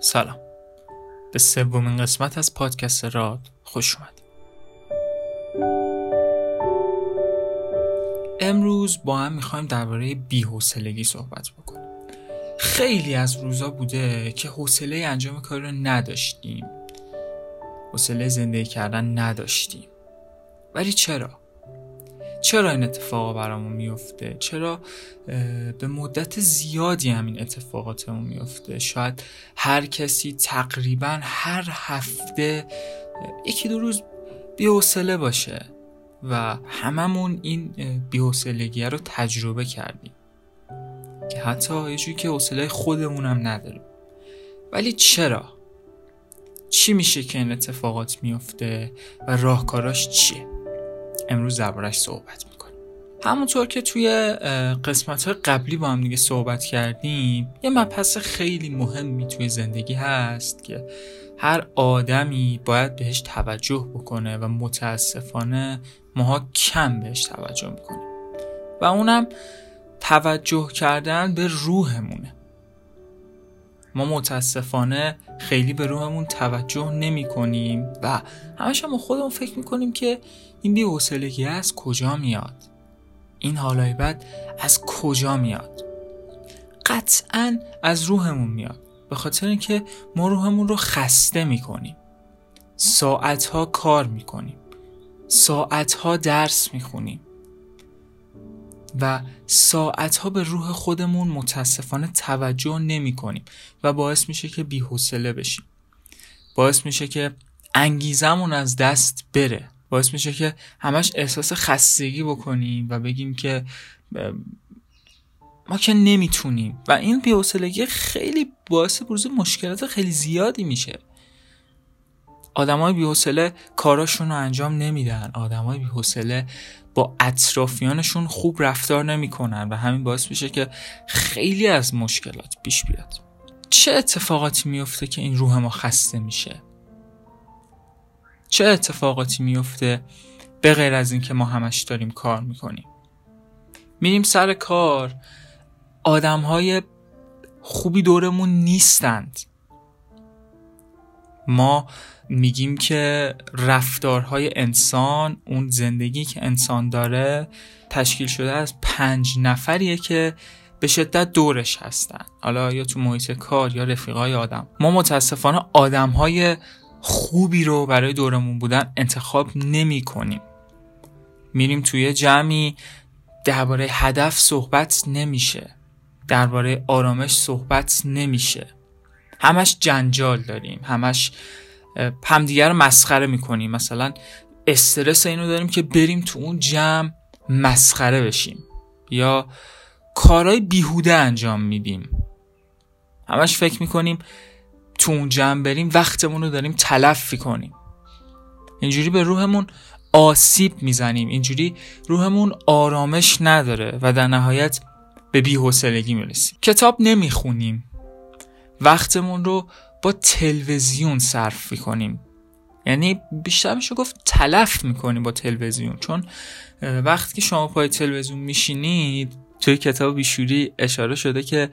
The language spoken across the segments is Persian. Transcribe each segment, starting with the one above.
سلام. به سومین قسمت از پادکست راد خوش اومد امروز با هم می‌خوایم درباره بی‌حوصلگی صحبت بکنیم. خیلی از روزا بوده که حوصله انجام کاری رو نداشتیم. حوصله زندگی کردن نداشتیم. ولی چرا؟ چرا این اتفاقا برامون میفته؟ چرا به مدت زیادی همین اتفاقاتمون میفته؟ شاید هر کسی تقریبا هر هفته یکی دو روز بی‌حوصله باشه و هممون این بی‌حوصلگی رو تجربه کردیم. که حتی یه که حوصله خودمون هم نداریم. ولی چرا؟ چی میشه که این اتفاقات میفته و راهکاراش چیه؟ امروز دربارش صحبت می‌کنیم. همونطور که توی قسمت قبلی با هم دیگه صحبت کردیم یه مبحث خیلی مهمی توی زندگی هست که هر آدمی باید بهش توجه بکنه و متاسفانه ماها کم بهش توجه می‌کنیم. و اونم توجه کردن به روحمونه. ما متاسفانه خیلی به روحمون توجه نمی کنیم و همش هم خودمون فکر می‌کنیم که این بی حوصلگی از کجا میاد؟ این حالای بد از کجا میاد؟ قطعا از روحمون میاد به خاطر اینکه ما روحمون رو خسته می‌کنیم. ساعتها کار می‌کنیم. ساعتها درس می‌خونیم. و ساعتها به روح خودمون متاسفانه توجه نمی کنیم و باعث میشه که بیحوصله بشیم. باعث میشه که انگیزمون از دست بره. باعث میشه که همش احساس خستگی بکنیم و بگیم که ما که نمی‌تونیم. و این بیحوصلگی خیلی باعث بروز مشکلات خیلی زیادی میشه. آدمای بیحوصله کاراشون رو انجام نمیدن. آدمای بیحوصله با اطرافیانشون خوب رفتار نمی‌کنن و همین باعث میشه که خیلی از مشکلات پیش بیاد. چه اتفاقاتی میفته که این روح ما خسته میشه؟ چه اتفاقاتی میفته به غیر از اینکه ما همش داریم کار می‌کنیم؟ میریم سر کار. آدم های خوبی دورمون نیستند. ما میگیم که رفتارهای انسان اون زندگی که انسان داره تشکیل شده از پنج نفریه که به شدت دورش هستن. حالا یا تو محیط کار یا رفیقای آدم. ما متاسفانه آدمهای خوبی رو برای دورمون بودن انتخاب نمی کنیم. میریم توی جمعی درباره هدف صحبت نمیشه. درباره آرامش صحبت نمیشه. همش جنجال داریم. همش همدیگر رو مسخره می‌کنیم. مثلا استرس اینو داریم که بریم تو اون جمع مسخره بشیم. یا کارهای بیهوده انجام میدیم. همش فکر می‌کنیم تو اون جمع بریم وقتمون رو داریم تلف کنیم. اینجوری به روحمون آسیب می‌زنیم. اینجوری روحمون آرامش نداره و در نهایت به بیحوصلگی می‌رسیم. کتاب نمی‌خونیم. وقتمون رو با تلویزیون صرف می‌کنیم. یعنی بیشتر میشه گفت تلف می‌کنیم با تلویزیون. چون وقتی که شما پای تلویزیون میشینید توی کتاب بیشوری اشاره شده که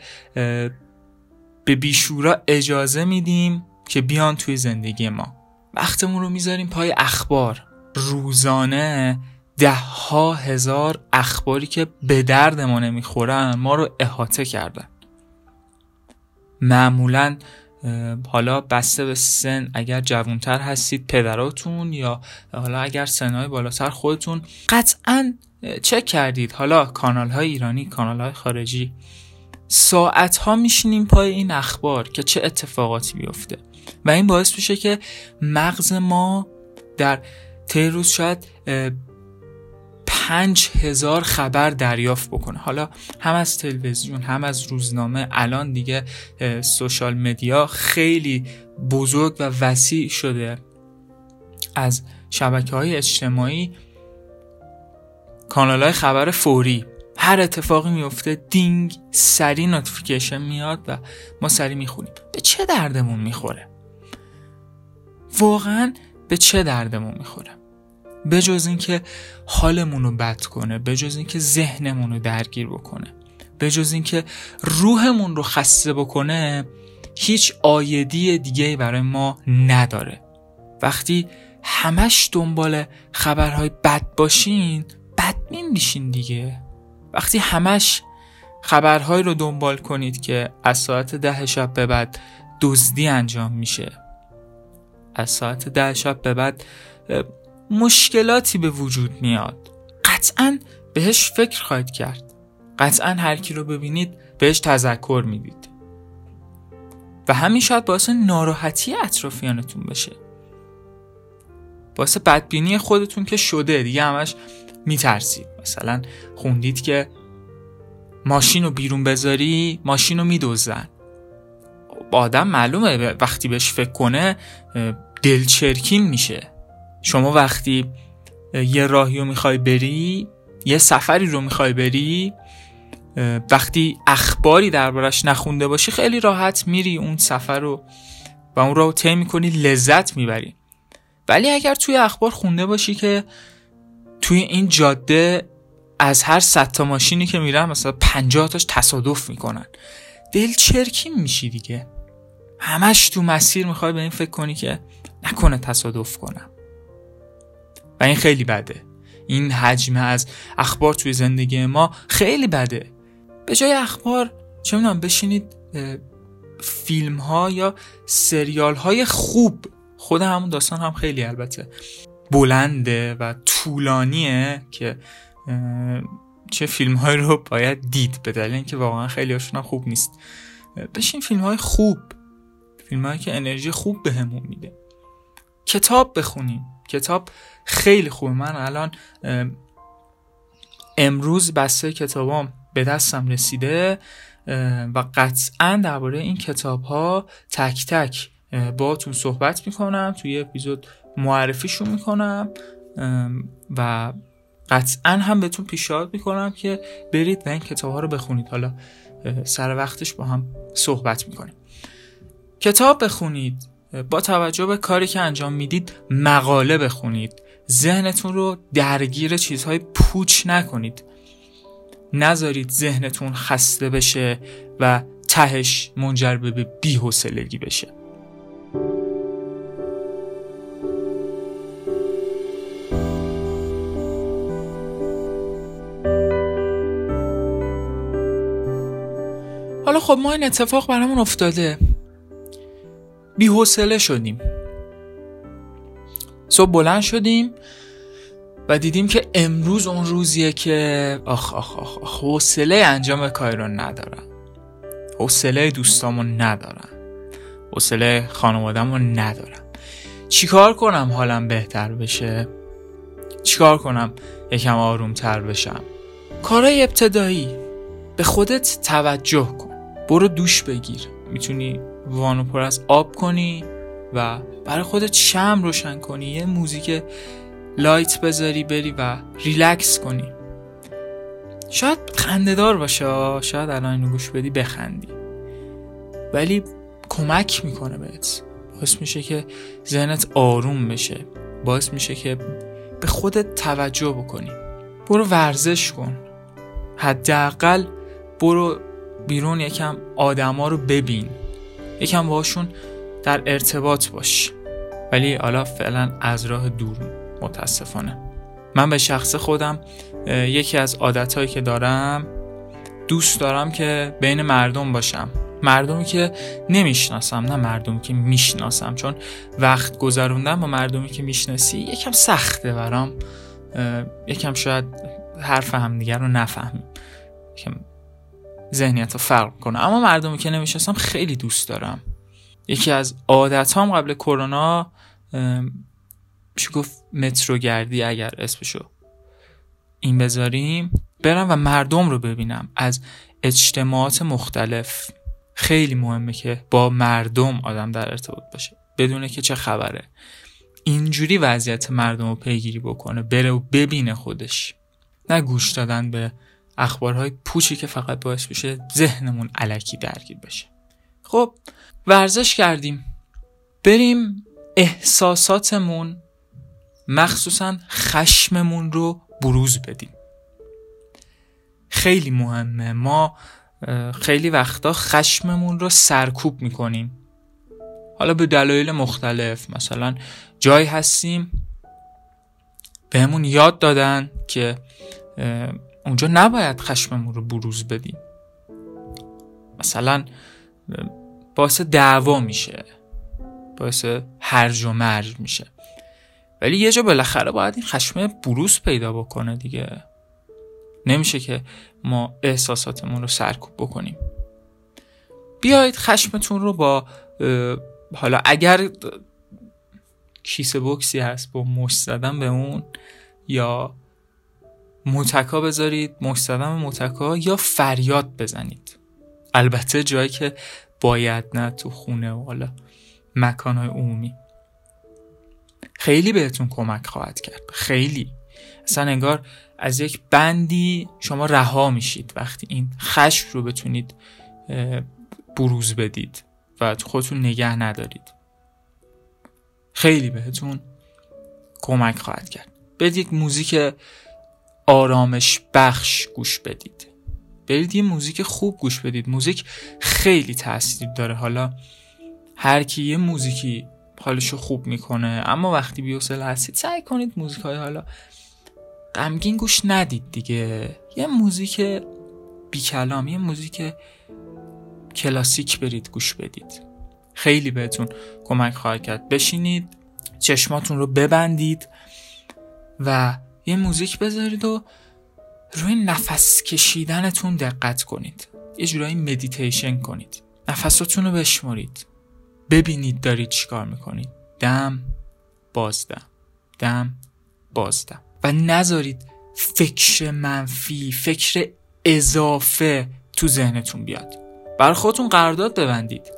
به بیشورا اجازه میدیم که بیان توی زندگی ما. وقتمون رو می‌ذاریم پای اخبار. روزانه ده ها هزار اخباری که به درد ما نمی‌خورن ما رو احاطه کردن. معمولا حالا بسته به سن اگر جوانتر هستید پدراتون یا حالا اگر سنهای بالاتر خودتون قطعا چک کردید. حالا کانال های ایرانی کانال های خارجی. ساعت ها میشینیم پای این اخبار که چه اتفاقاتی بیفته. و این باعث میشه که مغز ما در طی روز شاید پنج هزار خبر دریافت بکنه. حالا هم از تلویزیون هم از روزنامه الان دیگه social media خیلی بزرگ و وسیع شده از شبکه های اجتماعی. کانال های خبر فوری. هر اتفاقی میفته دینگ سری notification میاد و ما سری می‌خونیم. به چه دردمون می‌خوره؟ واقعا به چه دردمون می‌خوره؟ بجز اینکه حالمون رو بد کنه بجز اینکه ذهنمون رو درگیر بکنه بجز اینکه روحمون رو خسته بکنه هیچ آیدی دیگه برای ما نداره. وقتی همش دنبال خبرهای بد باشین بدبین میشین دیگه. وقتی همش خبرهایی رو دنبال کنید که از ساعت ده شب به بعد دزدی انجام میشه. از ساعت ده شب به بعد مشکلاتی به وجود میاد. قطعا بهش فکر خواهید کرد. قطعا هر کی رو ببینید بهش تذکر می‌دید. و همین شاید باعث ناراحتی اطرافیانتون بشه. باعث بدبینی خودتون که شده دیگه همش میترسید مثلا خوندید که ماشین رو بیرون بذاری ماشین رو میدوزن آدم معلومه وقتی بهش فکر کنه دلچرکین میشه. شما وقتی یه راهی رو می‌خوای بری یه سفری رو می‌خوای بری وقتی اخباری دربارش نخونده باشی خیلی راحت میری اون سفر رو و اون رو طی می‌کنی لذت می‌بری. ولی اگر توی اخبار خونده باشی که توی این جاده از هر صد تا ماشینی که میرن مثلا 50 تاش تصادف می‌کنن. دل چرکین میشی دیگه. همش تو مسیر می‌خوای به این فکر کنی که نکنه تصادف کنم. و این خیلی بده. این حجم از اخبار توی زندگی ما خیلی بده. به جای اخبار چه می‌دونم بشینید فیلم ها یا سریال های خوب. خود همون داستان هم خیلی البته. بلنده و طولانیه که چه فیلم های رو باید دید به دلیل اینکه واقعا خیلی هاشون خوب نیست. بشین فیلم های خوب فیلم هایی که انرژی خوب بهمون به میده. کتاب بخونیم. کتاب خیلی خوبه. من الان امروز بسته کتابام به دستم رسیده و قطعا درباره این کتاب ها تک تک تون صحبت می‌کنم. توی اپیزود معرفیشون می‌کنم و قطعا هم بهتون پیشنهاد می‌کنم که برید و این کتاب ها رو بخونید. حالا سر وقتش با هم صحبت می‌کنیم. کتاب بخونید. با توجه به کاری که انجام می‌دید مقاله بخونید. ذهنتون رو درگیر چیزهای پوچ نکنید. نذارید ذهنتون خسته بشه و تهش منجر به بی‌حوصلگی بشه. خب ما این اتفاق برامون افتاده. بی‌حوصله شدیم. صبح بلند شدیم و دیدیم که امروز اون روزیه که آخ آخ آخ, آخ حوصله انجام کاری رو ندارم حوصله دوستامو ندارم حوصله خانوادمو ندارم چیکار کنم حالم بهتر بشه؟ چیکار کنم یکم آرومتر بشم؟ کارهای ابتدایی. به خودت توجه کن. برو دوش بگیر. می‌تونی وان رو پر از آب کنی و برای خودت شمع روشن کنی. یه موزیک light بذاری بری و ریلکس کنی. شاید خندهدار باشه شاید الان اینو گوش بدی بخندی. ولی کمک می‌کنه بهت. باعث میشه که ذهنت آروم بشه. باعث میشه که به خودت توجه بکنی. برو ورزش کن. حداقل برو بیرون یکم آدما رو ببین. یکم باشون در ارتباط باش. ولی حالا فعلا از راه دور متاسفانه. من به شخص خودم یکی از عادتهایی که دارم دوست دارم که بین مردم باشم. مردمی که نمی‌شناسم نه مردمی که می‌شناسم. چون وقت گذروندم با مردمی که می‌شناسی یکم سخته برام. یکم شاید حرف همدیگر رو نفهمیم. یکم ذهنیت رو فرق کنه. اما مردمی که نمی‌شناسم خیلی دوست دارم. یکی از عادت هم قبل کرونا میشه گفت؟ متروگردی اگر اسمشو این بذاریم. برم و مردم رو ببینم از اجتماعات مختلف. خیلی مهمه که با مردم آدم در ارتباط باشه. بدونه که چه خبره. اینجوری وضعیت مردم رو پیگیری بکنه بره و ببینه خودش. نه گوش دادن به اخبارهای پوچی که فقط باعث بشه ذهنمون علکی درگیر بشه. خب ورزش کردیم. بریم احساساتمون مخصوصا خشممون رو بروز بدیم. خیلی مهمه. ما خیلی وقتا خشممون رو سرکوب می‌کنیم. حالا به دلایل مختلف مثلا جایی هستیم بهمون یاد دادن که اونجا نباید خشممون رو بروز بدیم. مثلا باعث دعوا میشه. باعث هرج و مرج میشه. ولی یه جا بالاخره باید این خشم بروز پیدا بکنه دیگه. نمیشه که ما احساساتمون رو سرکوب بکنیم. بیایید خشمتون رو با حالا اگر کیسه بکسی هست با مش زدن به اون یا متکا بذارید زدن متکا یا فریاد بزنید. البته جایی که باید نه تو خونه و حالا مکانهای عمومی. خیلی بهتون کمک خواهد کرد. خیلی. اصلا انگار از یک بندی شما رها میشید وقتی این خشم رو بتونید بروز بدید و خودتون نگه ندارید. خیلی بهتون کمک خواهد کرد. برید یک موزیک آرامش بخش گوش بدید. برید یه موزیک خوب گوش بدید. موزیک خیلی تاثیر داره. حالا هر کی یه موزیکی حالشو خوب می‌کنه اما وقتی بی‌حوصله هستید سعی کنید موزیک های حالا غمگین گوش ندید دیگه. یه موزیک بی کلام یه موزیک کلاسیک برید گوش بدید. خیلی بهتون کمک خواهد کرد. بشینید چشماتون رو ببندید و یه موزیک بذارید و روی نفس کشیدنتون دقت کنید. یه جورایی مدیتیشن کنید. نفساتون رو بشمارید ببینید دارید چیکار می‌کنید. دم بازدم. دم بازدم. و نذارید فکر منفی فکر اضافه تو ذهنتون بیاد. بر خودتون قرارداد ببندید.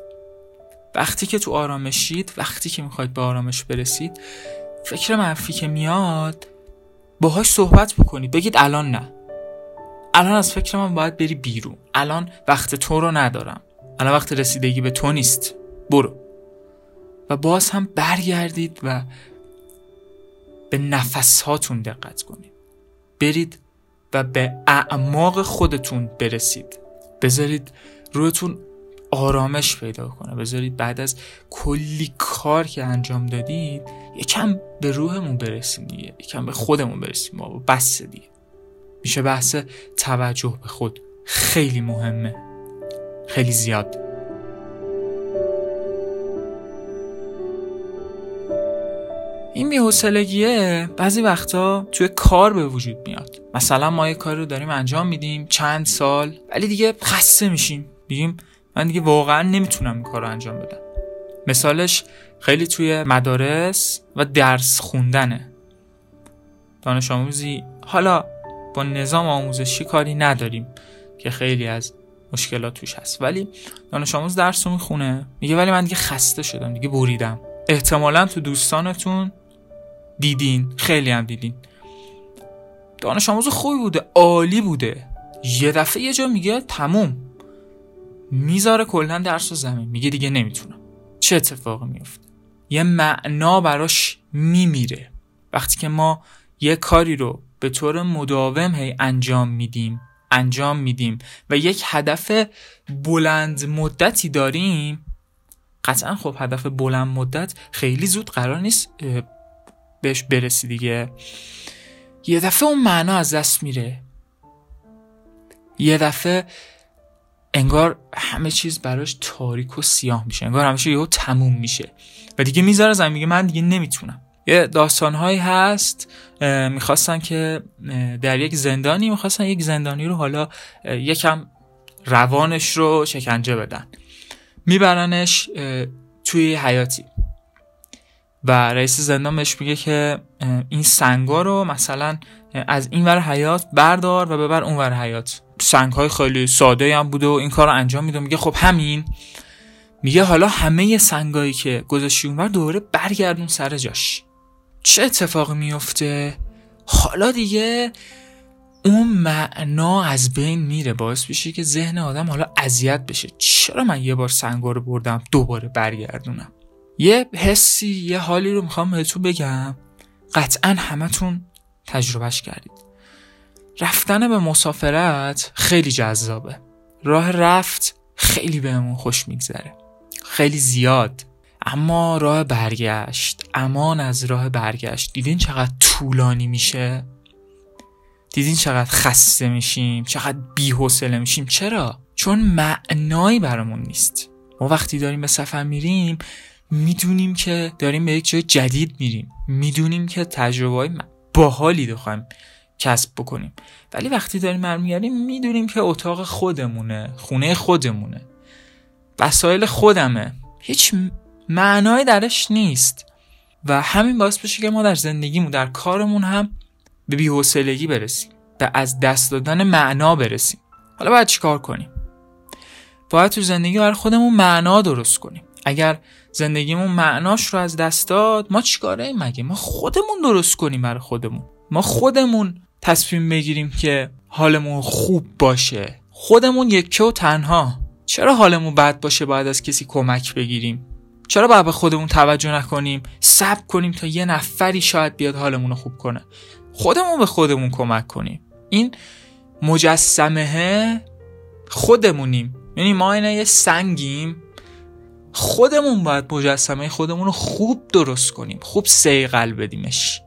وقتی که تو آرامشید وقتی که می‌خواید به آرامش برسید فکر منفی که میاد باهاش صحبت بکنید بگید الان نه. الان از فکر من باید بری بیرون. الان وقت تو رو ندارم. الان وقت رسیدگی به تو نیست. برو. و باز هم برگردید و به نفس هاتون دقت کنید. برید و به اعماق خودتون برسید. بذارید رویتون آرامش پیدا کنه. بذارید بعد از کلی کار که انجام دادید یکم به روحمون برسیم دیگه. یکم به خودمون برسیم. و بس دیگه. میشه بحث توجه به خود خیلی مهمه. خیلی زیاد. این بی‌حوصلگیه بعضی وقتا توی کار به وجود میاد. مثلا ما یه کار رو داریم انجام میدیم چند سال ولی دیگه خسته میشیم. میگیم من دیگه واقعا نمی‌تونم این کار رو انجام بدم. مثالش خیلی توی مدارس و درس خوندنه. دانش آموزی. حالا با نظام آموزشی کاری نداریم که خیلی از مشکلات توش هست. ولی دانش آموز درس رو می‌خونه. میگه ولی من دیگه خسته شدم دیگه بریدم. احتمالا تو دوستانتون دیدین. خیلی هم دیدین. دانش آموز خوبی بوده عالی بوده. یه دفعه یه جا میگه تموم. می‌ذاره کلا درس و زمین. میگه دیگه نمی‌تونم. چه اتفاقی میفته یه معنا براش میمیره. وقتی که ما یه کاری رو به طور مداوم هی انجام میدیم انجام میدیم و یک هدف بلند مدتی داریم قطعا خب هدف بلند مدت خیلی زود قرار نیست بهش برسی دیگه. یه دفعه اون معنا از دست میره. یه دفعه انگار همه چیز براش تاریک و سیاه میشه انگار همیشه یهو تموم میشه. و دیگه می‌ذاره زمین میگه من دیگه نمی‌تونم. یه داستانهایی هست می‌خواستن که در یک زندانی می‌خواستن یک زندانی رو حالا یکم روانش رو شکنجه بدن. میبرنش توی حیاتی. و رئیس زندان بهش میگه که این سنگا رو مثلا از این ور حیات بردار و ببر اون ور حیات. سنگ های خیلی ساده هم بوده و این کار رو انجام میده. میگه خب همین. میگه حالا همه سنگایی که گذاشتی اونور دوباره برگردون سر جاش. چه اتفاقی میفته؟ حالا دیگه اون معنا از بین میره. باعث میشه که ذهن آدم حالا اذیت بشه. چرا من یه بار سنگا رو بردم دوباره برگردونم؟ یه حسی یه حالی رو می‌خوام بهتون بگم. قطعا همتون تجربهش کردید. رفتن به مسافرت خیلی جذابه. راه رفت خیلی بهمون خوش میگذره. خیلی زیاد. اما راه برگشت. امان از راه برگشت. دیدین چقدر طولانی میشه؟ دیدین چقدر خسته میشیم؟ چقدر بیحوصله میشیم؟ چرا؟ چون معنایی برامون نیست. ما وقتی داریم به سفر میریم می‌دونیم که داریم به یک جای جدید میریم. می‌دونیم که تجربه های باحالی دخوایم کسب بکنیم. ولی وقتی داریم برمیگردیم می‌دونیم که اتاق خودمونه خونه خودمونه. وسایل خودمه. هیچ معنایی درش نیست. و همین باعث بشه که ما در زندگیمون در کارمون هم به بی‌حوصلگی برسیم به از دست دادن معنا برسیم. حالا باید چیکار کنیم؟ باید تو زندگی برای خودمون معنا درست کنیم. اگر زندگیمون معناش رو از دست داد ما چیکاره مگه؟ ما خودمون درست کنیم برای خودمون. ما خودمون تصمیم بگیریم که حالمون خوب باشه. خودمون یکه و تنها. چرا حالمون بد باشه باید از کسی کمک بگیریم؟ چرا باید به خودمون توجه نکنیم؟ صبر کنیم تا یه نفری شاید بیاد حالمون رو خوب کنه. خودمون به خودمون کمک کنیم. این مجسمه خودمونیم. یعنی ما اینا یه سنگیم. خودمون باید مجسمه خودمون رو خوب درست کنیم. خوب سیقل بدیمش.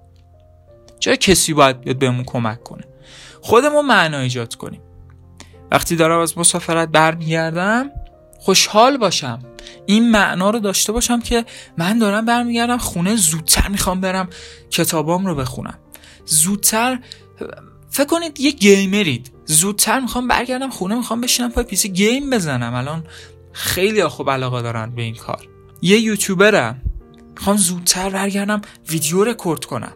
چرا کسی باید بیاد بهمون کمک کنه؟ خودمون معنا ایجاد کنیم. وقتی دارم از مسافرت برمیگردم خوشحال باشم. این معنا رو داشته باشم که من دارم برمیگردم خونه زودتر می‌خوام برم کتابام رو بخونم. زودتر فکر کنید یه گیمرید. زودتر می‌خوام برگردم خونه می‌خوام بشینم پای پیسی گیم بزنم. الان خیلی خوب علاقه دارن به این کار. یه یوتیوبرم می‌خوام زودتر برگردم ویدیو رکورد کنم.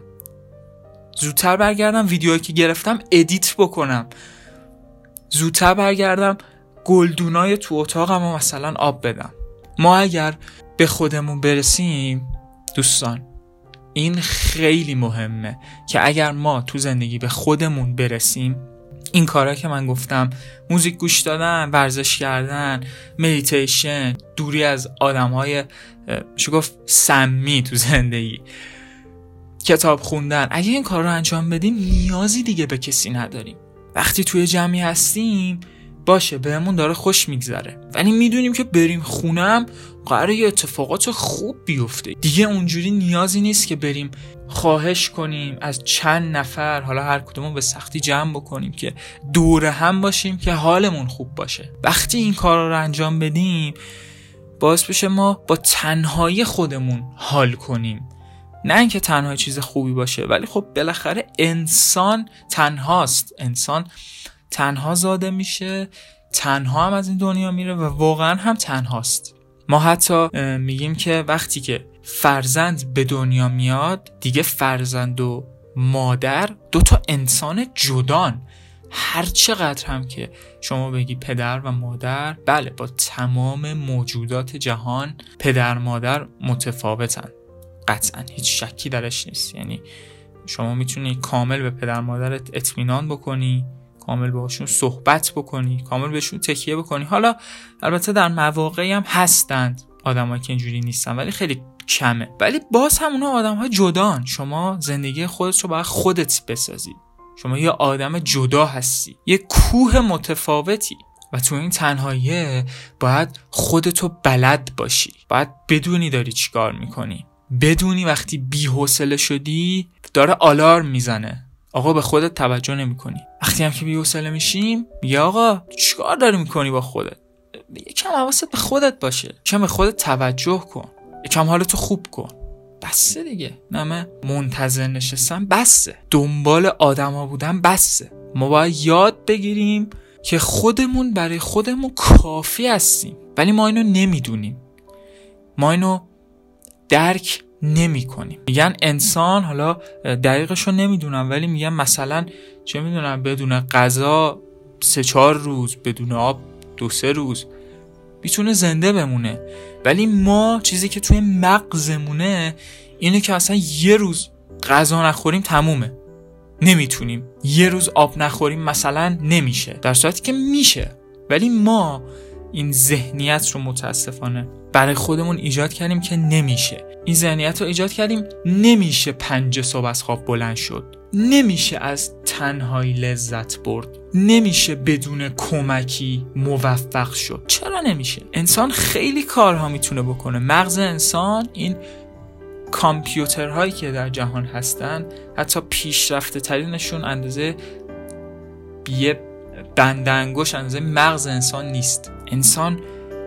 زودتر برگردم ویدیوهایی که گرفتم edit بکنم. زودتر برگردم گلدونای تو اتاقم و مثلا آب بدم. ما اگر به خودمون برسیم دوستان این خیلی مهمه که اگر ما تو زندگی به خودمون برسیم این کارا که من گفتم موزیک گوش دادن ورزش کردن مدیتیشن دوری از آدم های گفت؟ سمی تو زندگی کتاب خوندن اگه این کار رو انجام بدیم نیازی دیگه به کسی نداریم. وقتی توی جمعی هستیم باشه بهمون داره خوش میگذره. ولی می‌دونیم که بریم خونم قراره یه اتفاقات خوب بیفته. دیگه اونجوری نیازی نیست که بریم خواهش کنیم از چند نفر حالا هر کدومو به سختی جمع بکنیم که دور هم باشیم که حالمون خوب باشه. وقتی این کار رو انجام بدیم باعث بشه ما با تنهایی خودمون حال کنیم. نه اینکه تنها چیز خوبی باشه ولی خب بالاخره انسان تنهاست. انسان تنها زاده میشه تنها هم از این دنیا میره و واقعا هم تنهاست. ما حتی میگیم که وقتی که فرزند به دنیا میاد دیگه فرزند و مادر دو تا انسان جدان. هر چقدر هم که شما بگی پدر و مادر بله با تمام موجودات جهان پدر مادر متفاوتن. قطعا هیچ شکی درش نیست. یعنی شما می‌تونی کامل به پدر مادرت اطمینان بکنی کامل باشون صحبت بکنی کامل بهشون تکیه بکنی. حالا البته در مواقعی هم هستند آدمایی که اینجوری نیستن ولی خیلی کمه. ولی باز هم اونا آدم های جدان. شما زندگی خودت رو باید خودت بسازی. شما یه آدم جدا هستی. یه کوه متفاوتی. و تو این تنهاییه باید خودتو بلد باشی. باید بدونی داری چیکار می‌کنی. بدونی وقتی بیحوصله شدی داره آلارم می‌زنه. آقا به خودت توجه نمی‌کنی. وقتی هم که بی‌حوصله میشیم میگه آقا چیکار داری می‌کنی با خودت؟ یکم حواست به خودت باشه. یکم به خودت توجه کن. یکم حالتو خوب کن. بسه دیگه. نمه منتظر نشستن بسه. دنبال آدما بودن بسه. ما باید یاد بگیریم که خودمون برای خودمون کافی هستیم. ولی ما اینو نمی‌دونیم. ما اینو درک نمی کنیم میگن انسان حالا دقیقش رو نمی‌دونم ولی میگن مثلا چه می‌دونم بدون غذا سه چهار روز بدون آب دو سه روز می‌تونه زنده بمونه. ولی ما چیزی که توی مغزمونه اینه که اصلا یه روز غذا نخوریم تمومه. نمی‌تونیم. یه روز آب نخوریم مثلا نمیشه. در صورتی که میشه. ولی ما این ذهنیت رو متاسفانه برای خودمون ایجاد کردیم که نمیشه. این ذهنیت رو ایجاد کردیم نمیشه پنج صبح از خواب بلند شد. نمیشه از تنهایی لذت برد. نمیشه بدون کمکی موفق شد. چرا نمیشه؟ انسان خیلی کارها می‌تونه بکنه. مغز انسان این کامپیوترهایی که در جهان هستن حتی پیشرفته ترینشون اندازه یه بند انگوش اندازه مغز انسان نیست. انسان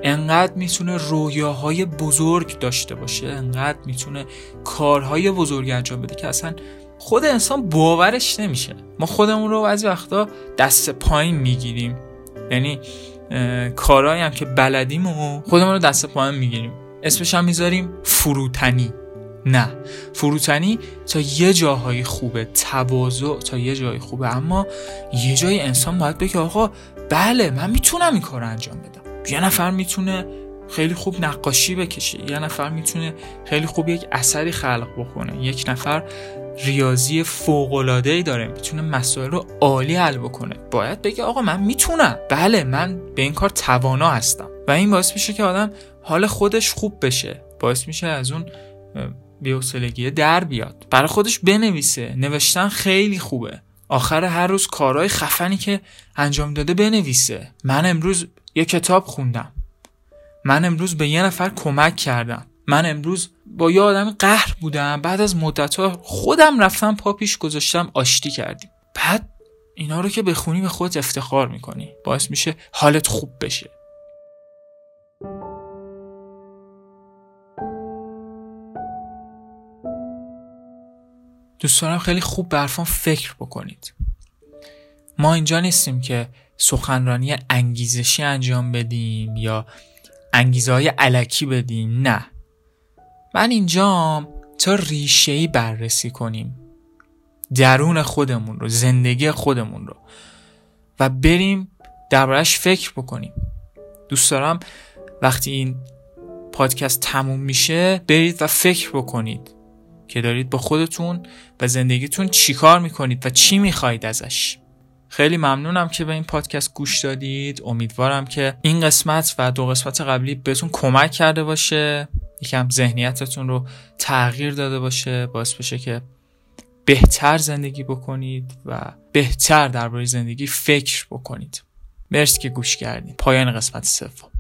انقدر می‌تونه رویاهای بزرگ داشته باشه انقدر می‌تونه کارهای بزرگ انجام بده که اصلا خود انسان باورش نمیشه. ما خودمون رو بعضی وقتا دست پایین می‌گیریم. یعنی کارهایی هم که بلدیم و خودمون رو دست پایین می‌گیریم. اسمش هم می‌ذاریم فروتنی. نه. فروتنی تا یه جاهای خوبه تواضع تا یه جای خوبه. اما یه جای انسان باید بگه آقا بله من می‌تونم این کار انجام بدم. یه نفر می‌تونه خیلی خوب نقاشی بکشه یه نفر می‌تونه خیلی خوب یک اثری خلق بکنه. یک نفر ریاضی فوق العاده ای داره می‌تونه مسائل رو عالی حل بکنه. باید بگه آقا من می‌تونم. بله من به این کار توانا هستم. و این باعث میشه که آدم حال خودش خوب بشه. باعث میشه از اون بیوسلگیه در بیاد. برای خودش بنویسه. نوشتن خیلی خوبه. آخر هر روز کارهای خفنی که انجام داده بنویسه. من امروز یه کتاب خوندم. من امروز به یه نفر کمک کردم. من امروز با یه آدم قهر بودم. بعد از مدت ها خودم رفتم پا پیش گذاشتم آشتی کردیم. بعد اینا رو که بخونی به خودت افتخار می‌کنی. باعث میشه حالت خوب بشه. دوست دارم خیلی خوب برفان فکر بکنید. ما اینجا نیستیم که سخنرانی انگیزشی انجام بدیم یا انگیزه های علکی بدیم نه. من اینجا تا ریشه بررسی کنیم. درون خودمون رو زندگی خودمون رو. و بریم دربارش فکر بکنیم. دوست دارم وقتی این پادکست تموم میشه برید و فکر بکنید. که دارید با خودتون و زندگیتون چیکار می‌کنید و چی می‌خواهید ازش. خیلی ممنونم که به این پادکست گوش دادید. امیدوارم که این قسمت و دو قسمت قبلی بهتون کمک کرده باشه یکم ذهنیتتون رو تغییر داده باشه باعث بشه که بهتر زندگی بکنید و بهتر درباره زندگی فکر بکنید. مرسی که گوش کردید پایان قسمت سوم.